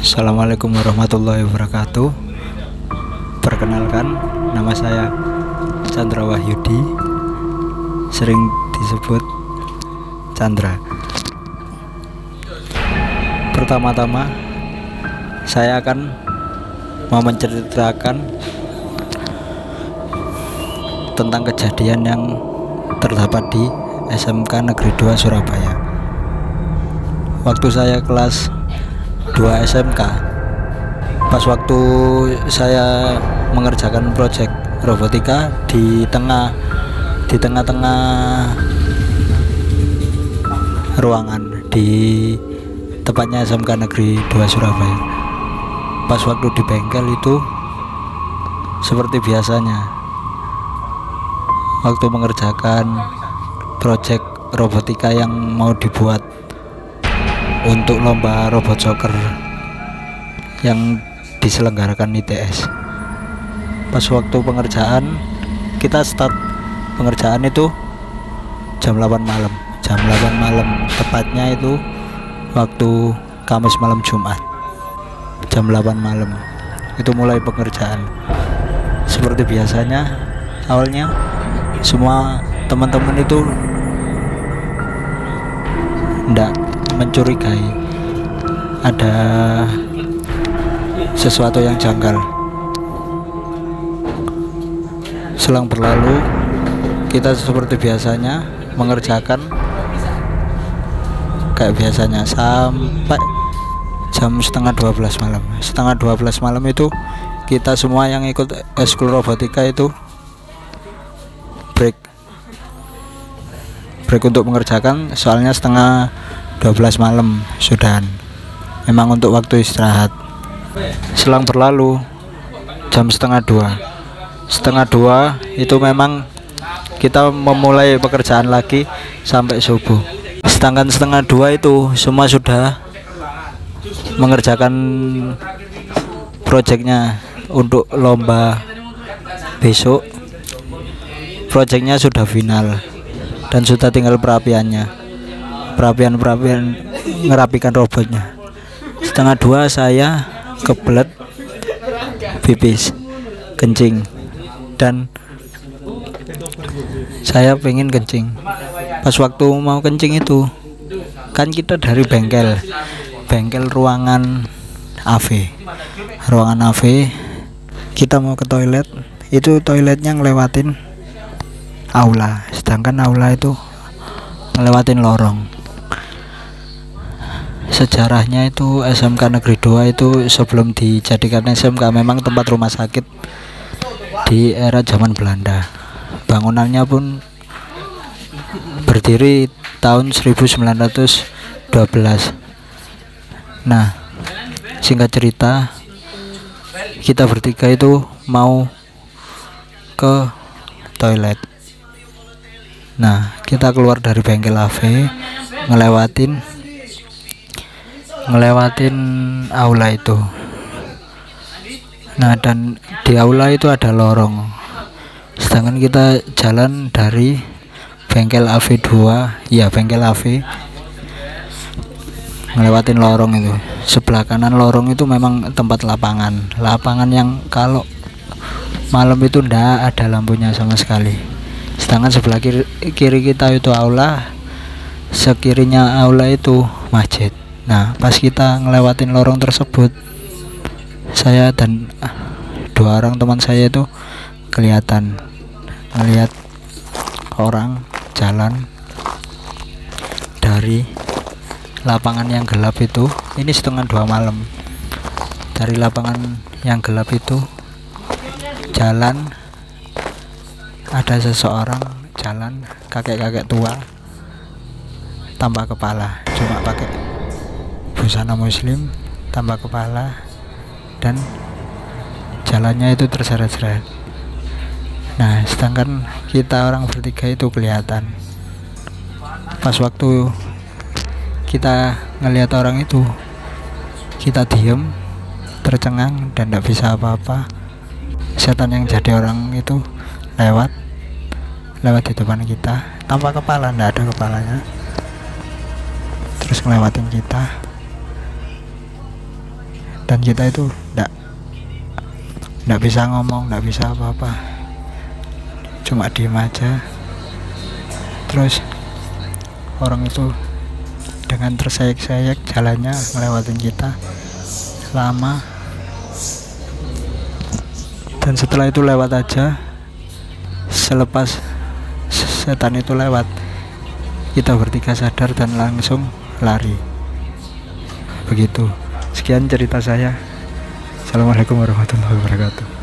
Assalamualaikum warahmatullahi wabarakatuh. Perkenalkan Nama saya Chandra Wahyudi. Sering disebut Chandra. Pertama-tama Saya akan Mau menceritakan Tentang kejadian yang Terdapat di SMK Negeri 2 Surabaya. Waktu saya kelas 2 SMK pas waktu saya mengerjakan proyek robotika di tengah di tengah-tengah ruangan di tepatnya SMK Negeri 2 Surabaya. Pas waktu di bengkel itu seperti biasanya waktu mengerjakan proyek robotika yang mau dibuat untuk lomba robot soccer yang diselenggarakan ITS pas waktu pengerjaan kita start pengerjaan itu jam 8 malam. Jam 8 malam tepatnya itu waktu Kamis malam Jumat. Jam 8 malam itu mulai pengerjaan. Seperti biasanya awalnya semua teman-teman itu ndak mencurigai ada sesuatu yang janggal. Selang berlalu, kita seperti biasanya mengerjakan kayak biasanya sampai jam setengah 12 malam. Setengah 12 malam itu kita semua yang ikut eskul robotika itu break break untuk mengerjakan soalnya setengah 12 malam sudah memang untuk waktu istirahat. Selang berlalu jam setengah dua. Setengah dua itu memang kita memulai pekerjaan lagi sampai subuh. Sedangkan setengah dua itu semua sudah mengerjakan proyeknya untuk lomba besok. Proyeknya sudah final dan sudah tinggal perapiannya perapian-perapian ngerapikan robotnya. Setengah dua saya kebelet pipis kencing dan saya pengen kencing. Pas waktu mau kencing itu kan kita dari bengkel bengkel ruangan AV ruangan AV kita mau ke toilet itu toiletnya ngelewatin aula. Sedangkan aula itu ngelewatin lorong sejarahnya itu SMK Negeri 2 itu sebelum dijadikan SMK memang tempat rumah sakit di era zaman Belanda. Bangunannya pun berdiri tahun 1912 nah singkat cerita kita bertiga itu mau ke toilet. Nah kita keluar dari bengkel AV ngelewatin ngelewatin aula itu. Nah dan di aula itu ada lorong. Sedangkan kita jalan dari bengkel AV2 ya bengkel AV ngelewatin lorong itu. Sebelah kanan lorong itu memang tempat lapangan. Lapangan yang kalau malam itu ndak ada lampunya sama sekali. Sedangkan sebelah kiri, kiri kita itu aula sekirinya aula itu masjid Nah, pas kita ngelewatin lorong tersebut, saya dan dua orang teman saya itu kelihatan melihat orang jalan dari lapangan yang gelap itu. Ini setengah dua malam. Dari lapangan yang gelap itu jalan ada seseorang jalan kakek-kakek tua tanpa kepala cuma pakai busana muslim tambah kepala dan jalannya itu terseret-seret. Nah sedangkan kita orang bertiga itu kelihatan. Pas waktu kita ngelihat orang itu kita diem tercengang dan tidak bisa apa-apa. Setan yang jadi orang itu lewat lewat di depan kita. Tanpa kepala tidak ada kepalanya. Terus ngelewatin kita dan kita itu tidak tidak bisa ngomong tidak bisa apa-apa. Cuma diem aja. Terus orang itu dengan tersayek-sayek jalannya melewatin kita lama. Dan setelah itu lewat aja. Selepas setan itu lewat kita bertiga sadar dan langsung lari. Begitu sekian cerita saya. Assalamualaikum warahmatullahi wabarakatuh